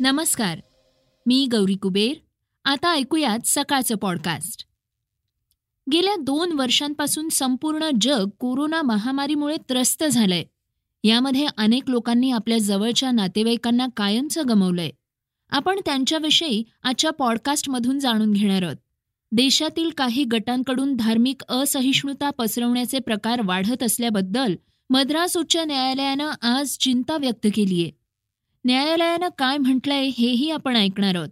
नमस्कार मी गौरी कुबेर. आता ऐकूयात सकाळचं पॉडकास्ट गेल्या दोन वर्षांपासून संपूर्ण जग कोरोना महामारीमुळे त्रस्त झालंय. यामध्ये अनेक लोकांनी आपल्या जवळच्या नातेवाईकांना कायमचं गमवलंय. आपण त्यांच्याविषयी आजच्या पॉडकास्टमधून जाणून घेणार आहोत. देशातील काही गटांकडून धार्मिक असहिष्णुता पसरवण्याचे प्रकार वाढत असल्याबद्दल मद्रास उच्च न्यायालयानं आज चिंता व्यक्त केलीय. न्यायालयानं काय म्हटलंय हेही आपण ऐकणार आहोत.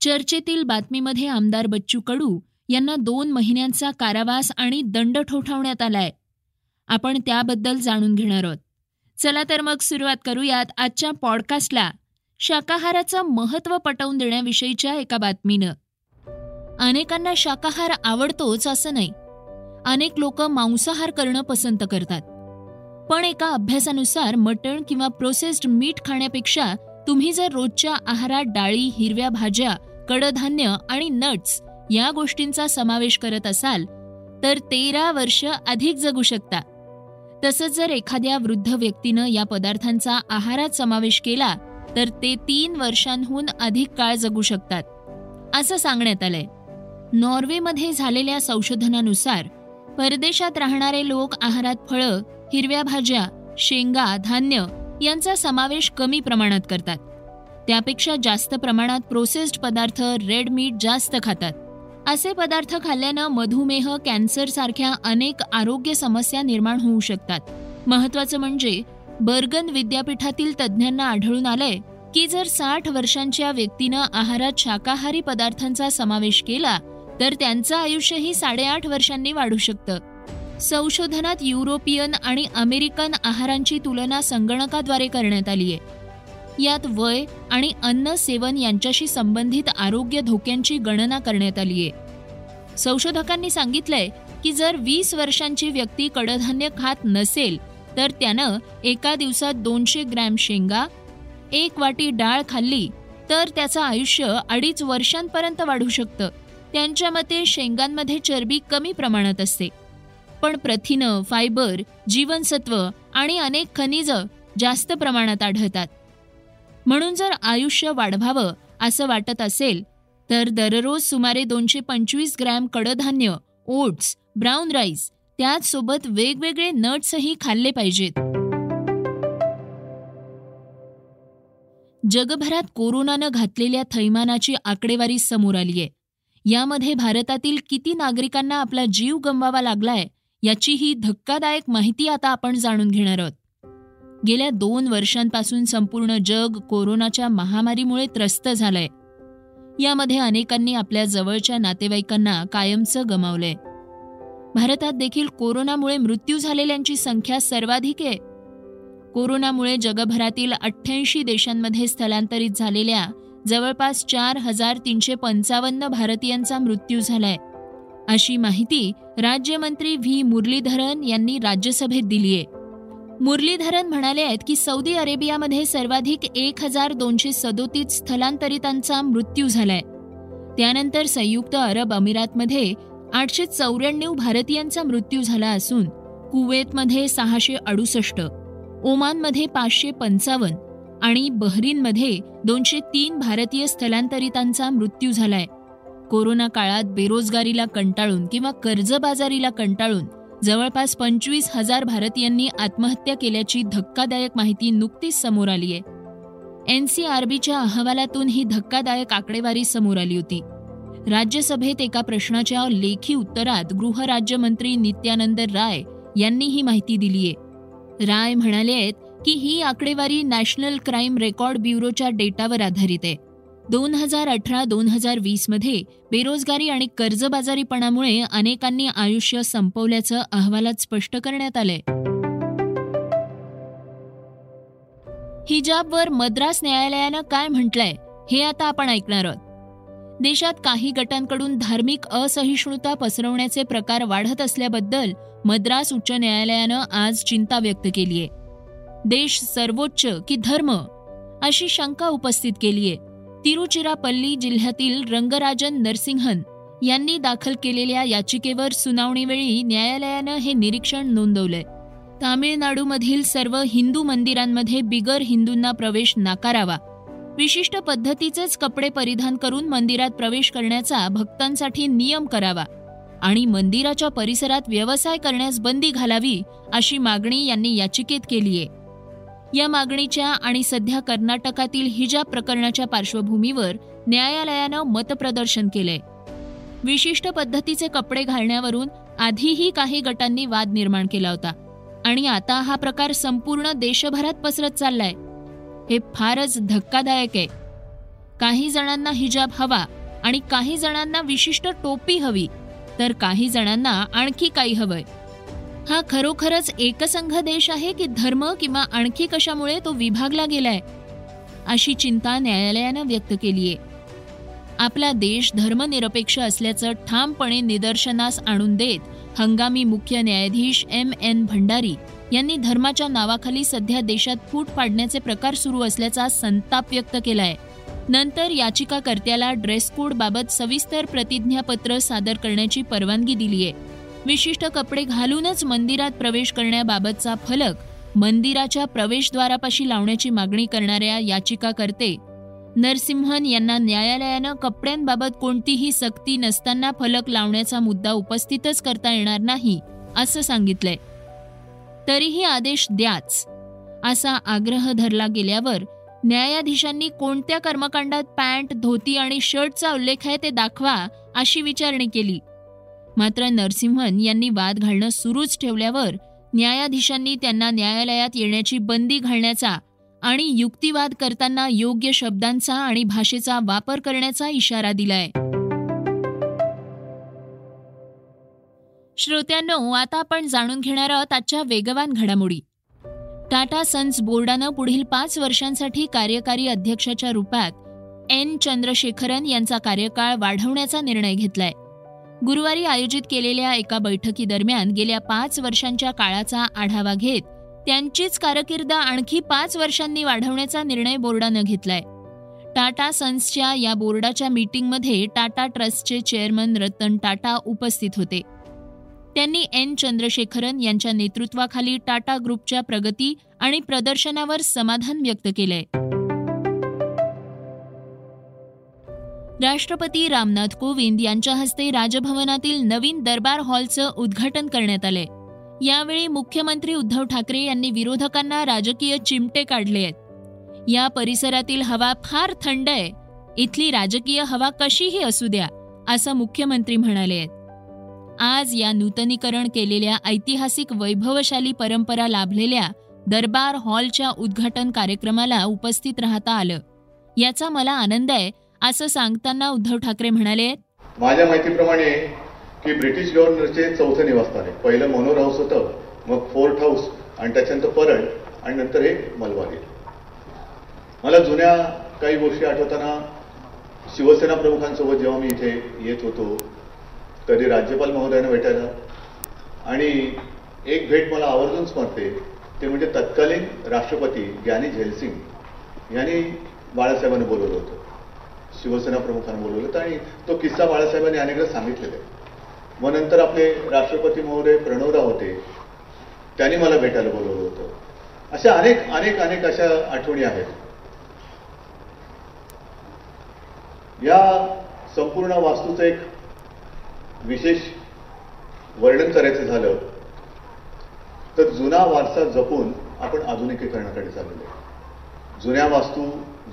चर्चेतील बातमीमध्ये आमदार बच्चू कडू यांना दोन महिन्यांचा कारावास आणि दंड ठोठावण्यात आलाय. आपण त्याबद्दल जाणून घेणार आहोत. चला तर मग सुरुवात करूयात आजच्या पॉडकास्टला. शाकाहाराचं महत्त्व पटवून देण्याविषयीच्या एका बातमीनं. अनेकांना शाकाहार आवडतोच असं नाही. अनेक लोक मांसाहार करणं पसंत करतात. पण एका अभ्यासानुसार मटण किंवा प्रोसेस्ड मीठ खाण्यापेक्षा तुम्ही जर रोजच्या आहारात डाळी हिरव्या भाज्या कडधान्य आणि नट्स या गोष्टींचा समावेश करत असाल तर तेरा वर्ष अधिक जगू शकता. तसंच जर एखाद्या वृद्ध व्यक्तीनं या पदार्थांचा आहारात समावेश केला तर ते तीन वर्षांहून अधिक काळ जगू शकतात. असं सांगण्यात आलंय. नॉर्वेमध्ये झालेल्या संशोधनानुसार परदेशात राहणारे लोक आहारात फळं हिरव्या भाज्या शेंगा धान्य यांचा समावेश कमी प्रमाणात करतात. त्यापेक्षा जास्त प्रमाणात प्रोसेस्ड पदार्थ रेड मीट जास्त खातात. असे पदार्थ खाल्ल्यानं मधुमेह कॅन्सर सारख्या अनेक आरोग्य समस्या निर्माण होऊ शकतात. महत्वाचं म्हणजे बर्गन विद्यापीठातील तज्ज्ञांना आढळून आलंय की जर साठ वर्षांच्या व्यक्तीनं आहारात शाकाहारी पदार्थांचा समावेश केला तर त्यांचं आयुष्यही साडेआठ वर्षांनी वाढू शकतं. संशोधनात युरोपियन आणि अमेरिकन आहारांची तुलना संगणकाद्वारे करण्यात आली आहे. यात वय आणि अन्न सेवन यांच्याशी संबंधित आरोग्य धोक्यांची गणना करण्यात आली आहे. संशोधकांनी सांगितलंय की जर वीस वर्षांची व्यक्ती कडधान्य खात नसेल तर त्यानं एका दिवसात दोनशे ग्रॅम शेंगा एक वाटी डाळ खाल्ली तर त्याचं आयुष्य अडीच वर्षांपर्यंत वाढू शकतं. त्यांच्या मते शेंगांमध्ये चरबी कमी प्रमाणात असते. आपण प्रथिनं फायबर जीवनसत्व आणि अनेक खनिज जास्त प्रमाणात आढळतात. म्हणून जर आयुष्य वाढवावं असं वाटत असेल तर दररोज सुमारे दोनशे पंचवीस ग्रॅम कडधान्य ओट्स ब्राऊन राईस त्याचसोबत वेगवेगळे नट्सही खाल्ले पाहिजेत. जगभरात कोरोनानं घातलेल्या थैमानाची आकडेवारी समोर आली आहे यामध्ये भारतातील किती नागरिकांना आपला जीव गमवावा लागलाय याची ही धक्कादायक माहिती आता आपण जाणून घेणार आहोत. गेल्या दोन वर्षांपासून संपूर्ण जग कोरोनाच्या महामारीमुळे त्रस्त झालंय. यामध्ये अनेकांनी आपल्या जवळच्या नातेवाईकांना कायमचं गमावलंय. भारतात देखील कोरोनामुळे मृत्यू झालेल्यांची संख्या सर्वाधिक आहे. कोरोनामुळे जगभरातील अठ्ठ्याऐंशी देशांमध्ये स्थलांतरित झालेल्या जवळपास चार हजार तीनशे पंचावन्न भारतीयांचा मृत्यू झालाय. अशी माहिती राज्यमंत्री व्ही. मुरलीधरन यांनी राज्यसभेत दिलीय मुरलीधरन म्हणाले आहेत की सौदी अरेबियामध्ये सर्वाधिक एक हजार दोनशे सदोतीस स्थलांतरितांचा मृत्यू झालाय. त्यानंतर संयुक्त अरब अमिरातमध्ये आठशे चौऱ्याण्णव भारतीयांचा मृत्यू झाला असून कुवेतमध्ये सहाशे अडुसष्ट ओमानमध्ये पाचशे पंचावन्न आणि बहरीनमध्ये दोनशे तीन भारतीय स्थलांतरितांचा मृत्यू झालाय. कोरोना काळात बेरोजगारीला कंटाळून किंवा कर्जबाजारीला कंटाळून जवळपास पंचवीस हजार भारतीयांनी आत्महत्या केल्याची धक्कादायक माहिती नुकतीच समोर आली आहे. एनसीआरबीच्या अहवालातून ही धक्कादायक आकडेवारी समोर आली होती. राज्यसभेत एका प्रश्नाच्या लेखी उत्तरात गृहराज्यमंत्री नित्यानंद राय यांनी ही माहिती दिलीय राय म्हणाले आहेत की ही आकडेवारी नॅशनल क्राईम रेकॉर्ड ब्युरोच्या डेटावर आधारित आहे. दोन हजार अठरा दोन हजार वीसमध्ये बेरोजगारी आणि कर्जबाजारीपणामुळे अनेकांनी आयुष्य संपवल्याचं अहवालात स्पष्ट करण्यात आलंय. हिजाबवर मद्रास न्यायालयानं काय म्हटलंय हे आता आपण ऐकणार आहोत. देशात काही गटांकडून धार्मिक असहिष्णुता पसरवण्याचे प्रकार वाढत असल्याबद्दल मद्रास उच्च न्यायालयानं आज चिंता व्यक्त केली आहे देश सर्वोच्च की धर्म? अशी शंका उपस्थित केलीय. तिरुचिरापल्ली जिल्ह्यातील रंगराजन नरसिंहन यांनी दाखल केलेल्या याचिकेवर सुनावणीवेळी न्यायालयानं हे निरीक्षण नोंदवलंय. तामिळनाडूमधील सर्व हिंदू मंदिरांमध्ये बिगर हिंदूंना प्रवेश नाकारावा. विशिष्ट पद्धतीचेच कपडे परिधान करून मंदिरात प्रवेश करण्याचा भक्तांसाठी नियम करावा आणि मंदिराच्या परिसरात व्यवसाय करण्यास बंदी घालावी अशी मागणी यांनी याचिकेत केलीय. या मागणीच्या आणि सध्या कर्नाटकातील हिजाब प्रकरणाच्या पार्श्वभूमीवर न्यायालयानं मतप्रदर्शन केलंय. विशिष्ट पद्धतीचे कपडे घालण्यावरून आधीही काही गटांनी वाद निर्माण केला होता. आणि आता हा प्रकार संपूर्ण देशभरात पसरत चाललाय. हे फारच धक्कादायक आहे. काही जणांना हिजाब हवा आणि काही जणांना विशिष्ट टोपी हवी तर काही जणांना आणखी काही हवंय. हा खरोखरच एकसंघ देश आहे की धर्म किंवा आणखी कशामुळे तो विभागला गेलाय? अशी चिंता न्यायालयानं व्यक्त केली आहे आपला देश धर्मनिरपेक्ष असल्याचं ठामपणे निदर्शनास आणून देत हंगामी मुख्य न्यायाधीश एम एन भंडारी यांनी धर्माच्या नावाखाली सध्या देशात फूट पाडण्याचे प्रकार सुरू असल्याचा संताप व्यक्त केलाय. नंतर याचिकाकर्त्याला ड्रेस कोड बाबत सविस्तर प्रतिज्ञापत्र सादर करण्याची परवानगी दिली आहे विशिष्ट कपडे घालूनच मंदिरात प्रवेश करण्याबाबतचा फलक मंदिराच्या प्रवेशद्वारापाशी लावण्याची मागणी करणाऱ्या याचिकाकर्ते नरसिंहन यांना न्यायालयानं कपड्यांबाबत कोणतीही सक्ती नसताना फलक लावण्याचा मुद्दा उपस्थितच करता येणार नाही असं सांगितलंय. तरीही आदेश द्याच असा आग्रह धरला गेल्यावर न्यायाधीशांनी कोणत्या कर्मकांडात पॅन्ट धोती आणि शर्टचा उल्लेख आहे ते दाखवा अशी विचारणी केली. मात्र नरसिंहन यांनी वाद घालणं सुरूच ठेवल्यावर न्यायाधीशांनी त्यांना न्यायालयात येण्याची बंदी घालण्याचा आणि युक्तिवाद करताना योग्य शब्दांचा आणि भाषेचा वापर करण्याचा इशारा दिलाय. श्रोत्यांनो आता आपण जाणून घेणार आहोत आजच्या वेगवान घडामोडी. टाटा सन्स बोर्डानं पुढील पाच वर्षांसाठी कार्यकारी अध्यक्षाच्या रूपात एन चंद्रशेखरन यांचा कार्यकाळ वाढवण्याचा निर्णय घेतलाय. गुरुवारी आयोजित केलेल्या एका बैठकीदरम्यान गेल्या पाच वर्षांच्या काळाचा आढावा घेत त्यांचीच कारकीर्द आणखी पाच वर्षांनी वाढवण्याचा निर्णय बोर्डानं घेतलाय. टाटा सन्सच्या या बोर्डाच्या मीटिंगमध्ये टाटा ट्रस्टचे चेअरमन रतन टाटा उपस्थित होते. त्यांनी एन. चंद्रशेखरन यांच्या नेतृत्वाखाली टाटा ग्रुपच्या प्रगती आणि प्रदर्शनावर समाधान व्यक्त केलंय. राष्ट्रपती रामनाथ कोविंद यांच्या हस्ते राजभवनातील नवीन दरबार हॉलचं उद्घाटन करण्यात आलंय यावेळी मुख्यमंत्री उद्धव ठाकरे यांनी विरोधकांना राजकीय चिमटे काढले आहेत. या परिसरातील हवा फार थंड आहे. इथली राजकीय हवा कशीही असू द्या असं मुख्यमंत्री म्हणाले आहेत. आज या नूतनीकरण केलेल्या ऐतिहासिक वैभवशाली परंपरा लाभलेल्या दरबार हॉलच्या उद्घाटन कार्यक्रमाला उपस्थित राहता आलं. याचा मला आनंद आहे असं सांगताना उद्धव ठाकरे म्हणाले माझ्या माहितीप्रमाणे की ब्रिटिश गव्हर्नरचे चौथं निवासस्थान आहे पहिलं मनोर हाऊस होतं मग फोर्ट हाऊस आणि त्याच्यानंतर परळ आणि नंतर हे मलबार. मला जुन्या काही गोष्टी आठवताना शिवसेना प्रमुखांसोबत जेव्हा मी इथे येत होतो कधी राज्यपाल महोदयांना भेटायला आणि एक भेट मला आवर्जून स्मरते ते म्हणजे तत्कालीन राष्ट्रपती ज्ञानी झेलसिंग यांनी बाळासाहेबांना बोलवलं होतं. शिवसेना प्रमुखांना बोलवलं होतं आणि तो किस्सा बाळासाहेबांनी अनेकदा सांगितलेला आहे. मग नंतर आपले राष्ट्रपती महोदय प्रणवराव होते. त्यांनी मला भेटायला बोलवलं होतं. अशा अनेक अनेक अनेक अशा आठवणी आहेत. या संपूर्ण वास्तूचं एक विशेष वर्णन करायचं झालं तर जुना वारसा जपून आपण आधुनिकीकरणाकडे चाललेलो आहे जुन्या वास्तू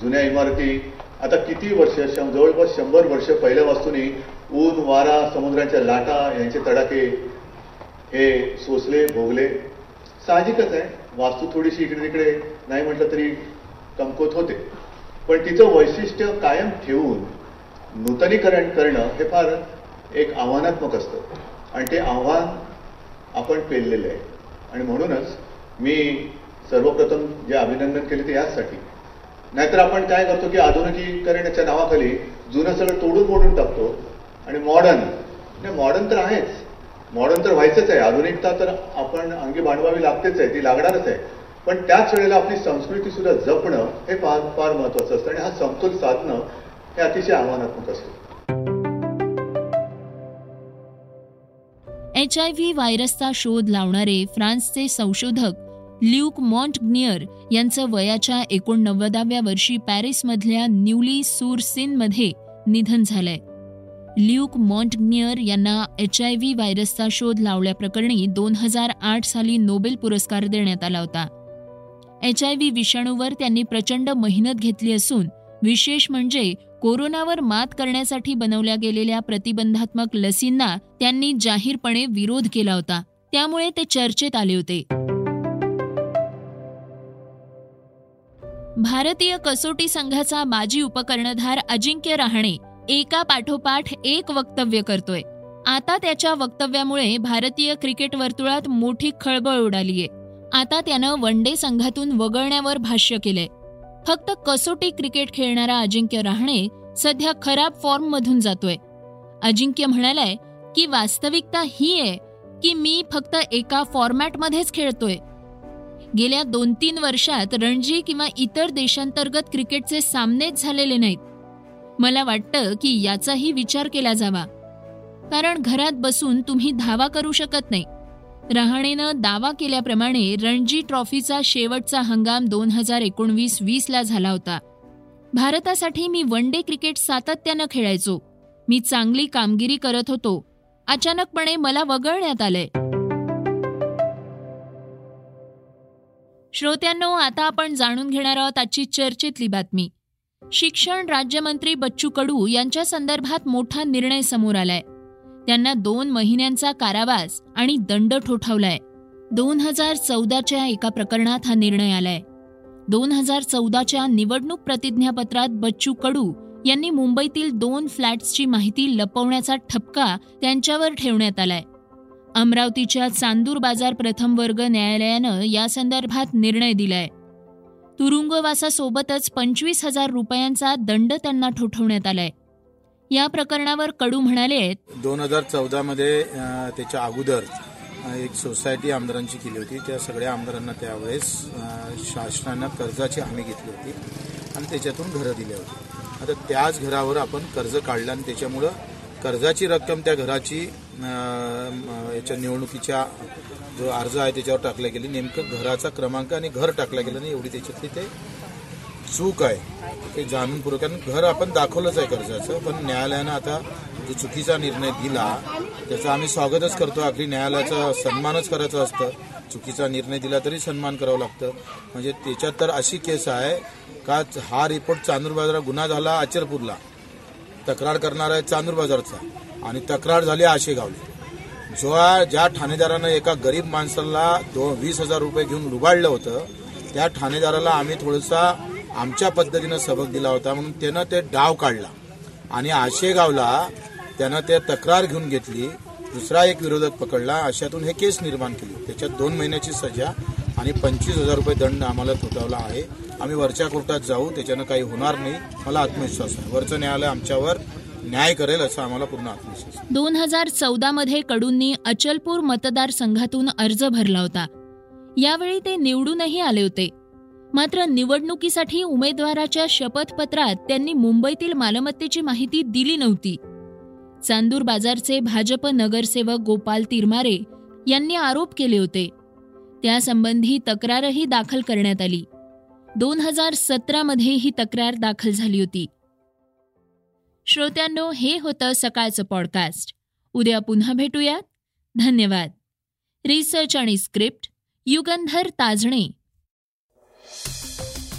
जुन्या इमारती आता किती वर्ष जवळपास शंभर वर्ष पहिल्या ऊन वारा समुद्राच्या लाटा यांचे तडाखे हे सोसले भोगले. साहजिकच आहे. वास्तू थोडीशी इकडे तिकडे नाही म्हटलं तरी कमकुवत होते. पण तिचं वैशिष्ट्य कायम ठेवून नूतनीकरण करणं हे फार एक आव्हानात्मक असतं. आणि ते आव्हान आपण पेललेलं आहे. आणि म्हणूनच मी सर्वप्रथम जे अभिनंदन केले ते याचसाठी. नाहीतर आपण काय करतो की आधुनिकीकरणाच्या नावाखाली जुनं सगळं तोडून मोडून टाकतो. आणि मॉडर्न नाही मॉडर्न तर आहेच. मॉडर्न तर व्हायचंच आहे. आधुनिकता तर आपण अंगी बांधवावी लागतेच आहे. ती लागणारच आहे. पण त्याच वेळेला आपली संस्कृती सुद्धा जपणं हे फार फार महत्वाचं असतं. आणि हा समतोल साधणं हे अतिशय आव्हानात्मक असतं. एच आय व्ही व्हायरसचा शोध लावणारे फ्रान्सचे संशोधक ल्यूक मॉन्टग्नियर यांचं वयाच्या एकोणनव्वदाव्या वर्षी पॅरिसमधल्या न्यूली सूरसिनमध्ये निधन झालंय. ल्यूक मॉन्टग्नियर यांना एच आय व्ही व्हायरसचा शोध लावल्याप्रकरणी दोन हजार आठ साली नोबेल पुरस्कार देण्यात आला होता. एच आय व्ही विषाणूवर त्यांनी प्रचंड मेहनत घेतली असून विशेष म्हणजे कोरोनावर मात करण्यासाठी बनवल्या गेलेल्या प्रतिबंधात्मक लसींना त्यांनी जाहीरपणे विरोध केला होता. त्यामुळे ते चर्चेत आले होते. भारतीय कसोटी संघाचा माजी उपकर्णधार अजिंक्य रहाणे एका पाठोपाठ एक वक्तव्य करतोय. आता त्याच्या वक्तव्यामुळे भारतीय क्रिकेट वर्तुळात मोठी खळबळ उडालीये. आता त्यानं वन डे संघातून वगळण्यावर भाष्य केलंय. फक्त कसोटी क्रिकेट खेळणारा अजिंक्य राहणे सध्या खराब फॉर्ममधून जातोय. अजिंक्य म्हणालाय की वास्तविकता ही आहे की मी फक्त एका फॉर्मॅटमध्येच खेळतोय. गेल्या दोन तीन वर्षात रणजी किंवा इतर देशांतर्गत क्रिकेटचे सामनेच झालेले नाहीत. मला वाटतं की याचाही विचार केला जावा. कारण घरात बसून तुम्ही धावा करू शकत नाही. रहाणेनं दावा केल्याप्रमाणे रणजी ट्रॉफीचा शेवटचा हंगाम दोन हजार एकोणवीस वीसला झाला होता. भारतासाठी मी वन डे क्रिकेट सातत्यानं खेळायचो. मी चांगली कामगिरी करत होतो. अचानकपणे मला वगळण्यात आलंय. श्रोत्यांनो आता आपण जाणून घेणार आहोत आजची चर्चेतली बातमी. शिक्षण राज्यमंत्री बच्चू कडू यांच्या संदर्भात मोठा निर्णय समोर आलाय. त्यांना दोन महिन्यांचा कारावास आणि दंड ठोठावलाय. दोन हजार चौदाच्या एका प्रकरणात हा निर्णय आलाय. दोन हजार चौदाच्या निवडणूक प्रतिज्ञापत्रात बच्चू कडू यांनी मुंबईतील दोन फ्लॅट्सची माहिती लपवण्याचा ठपका त्यांच्यावर ठेवण्यात आलाय. अमरावतीच्या चांदूर बाजार प्रथम वर्ग न्यायालयानं या संदर्भात निर्णय दिलाय. तुरुंगवासासोबतच पंचवीस हजार रुपयांचा दंड त्यांना ठोठवण्यात आलाय. या प्रकरणावर कडू म्हणाले दोन हजार चौदामध्ये त्याच्या अगोदर एक सोसायटी आमदारांची केली होती. त्या सगळ्या आमदारांना त्यावेळेस शासनानं कर्जाची हमी घेतली होती आणि त्याच्यातून घरं दिली होती. आता त्याच घरावर आपण कर्ज काढलं आणि त्याच्यामुळं कर्जाची रक्कम त्या घराची याच्या निवडणुकीच्या जो अर्ज आहे त्याच्यावर टाकला गेली. नेमकं घराचा क्रमांक आणि घर टाकला गेलं नाही एवढी त्याच्यातली ते चूक आहे. ते जाणूनपूर्वक कारण घर आपण दाखवलंच आहे कर्जाचं पण न्यायालयानं आता जो चुकीचा निर्णय दिला त्याचं आम्ही स्वागतच करतो. आखरी न्यायालयाचा सन्मानच करायचं असतं. चुकीचा निर्णय दिला तरी सन्मान करावं लागतं. म्हणजे त्याच्यात तर अशी केस आहे का हा रिपोर्ट चांदूर बाजारात गुन्हा झाला आचरपूरला तक्रार करणार आहे चांदूर बाजारचा. आणि तक्रार झाली आशेगावली जो ज्या ठाणेदारानं एका गरीब माणसाला दोन वीस हजार रुपये घेऊन लुबाडलं होतं त्या ठाणेदाराला आम्ही थोडंसा आमच्या पद्धतीनं सबक दिला होता म्हणून त्यानं ते डाव काढला. आणि आशेगावला त्यानं ते तक्रार घेऊन घेतली दुसरा एक विरोधक पकडला अशातून हे केस निर्माण केली. त्याच्यात दोन महिन्याची सजा आणि पंचवीस हजार रुपये दंड आम्हाला ठोठावला आहे. आम्ही वरच्या कोर्टात जाऊ त्याच्यानं काही होणार नाही. मला आत्मविश्वास आहे. वरचं न्यायालय आमच्यावर न्याय करेल असं आम्हाला पूर्ण आत्मविश्वास दोन हजार चौदा मध्ये कडूंनी अचलपूर मतदारसंघातून अर्ज भरला होता. यावेळी ते निवडूनही आले होते. मात्र निवडणुकीसाठी उमेदवाराच्या शपथपत्रात त्यांनी मुंबईतील मालमत्तेची माहिती दिली नव्हती. चांदूर बाजारचे भाजप नगरसेवक गोपाल तिरमारे यांनी आरोप केले होते. त्यासंबंधी तक्रारही दाखल करण्यात आली. दोन हजार सतरामध्ये ही तक्रार दाखल झाली होती. श्रोत्यांनो हे होतं सकाळचं पॉडकास्ट उद्या पुन्हा भेटूयात. धन्यवाद. रिसर्च आणि स्क्रिप्ट युगंधर ताजणे.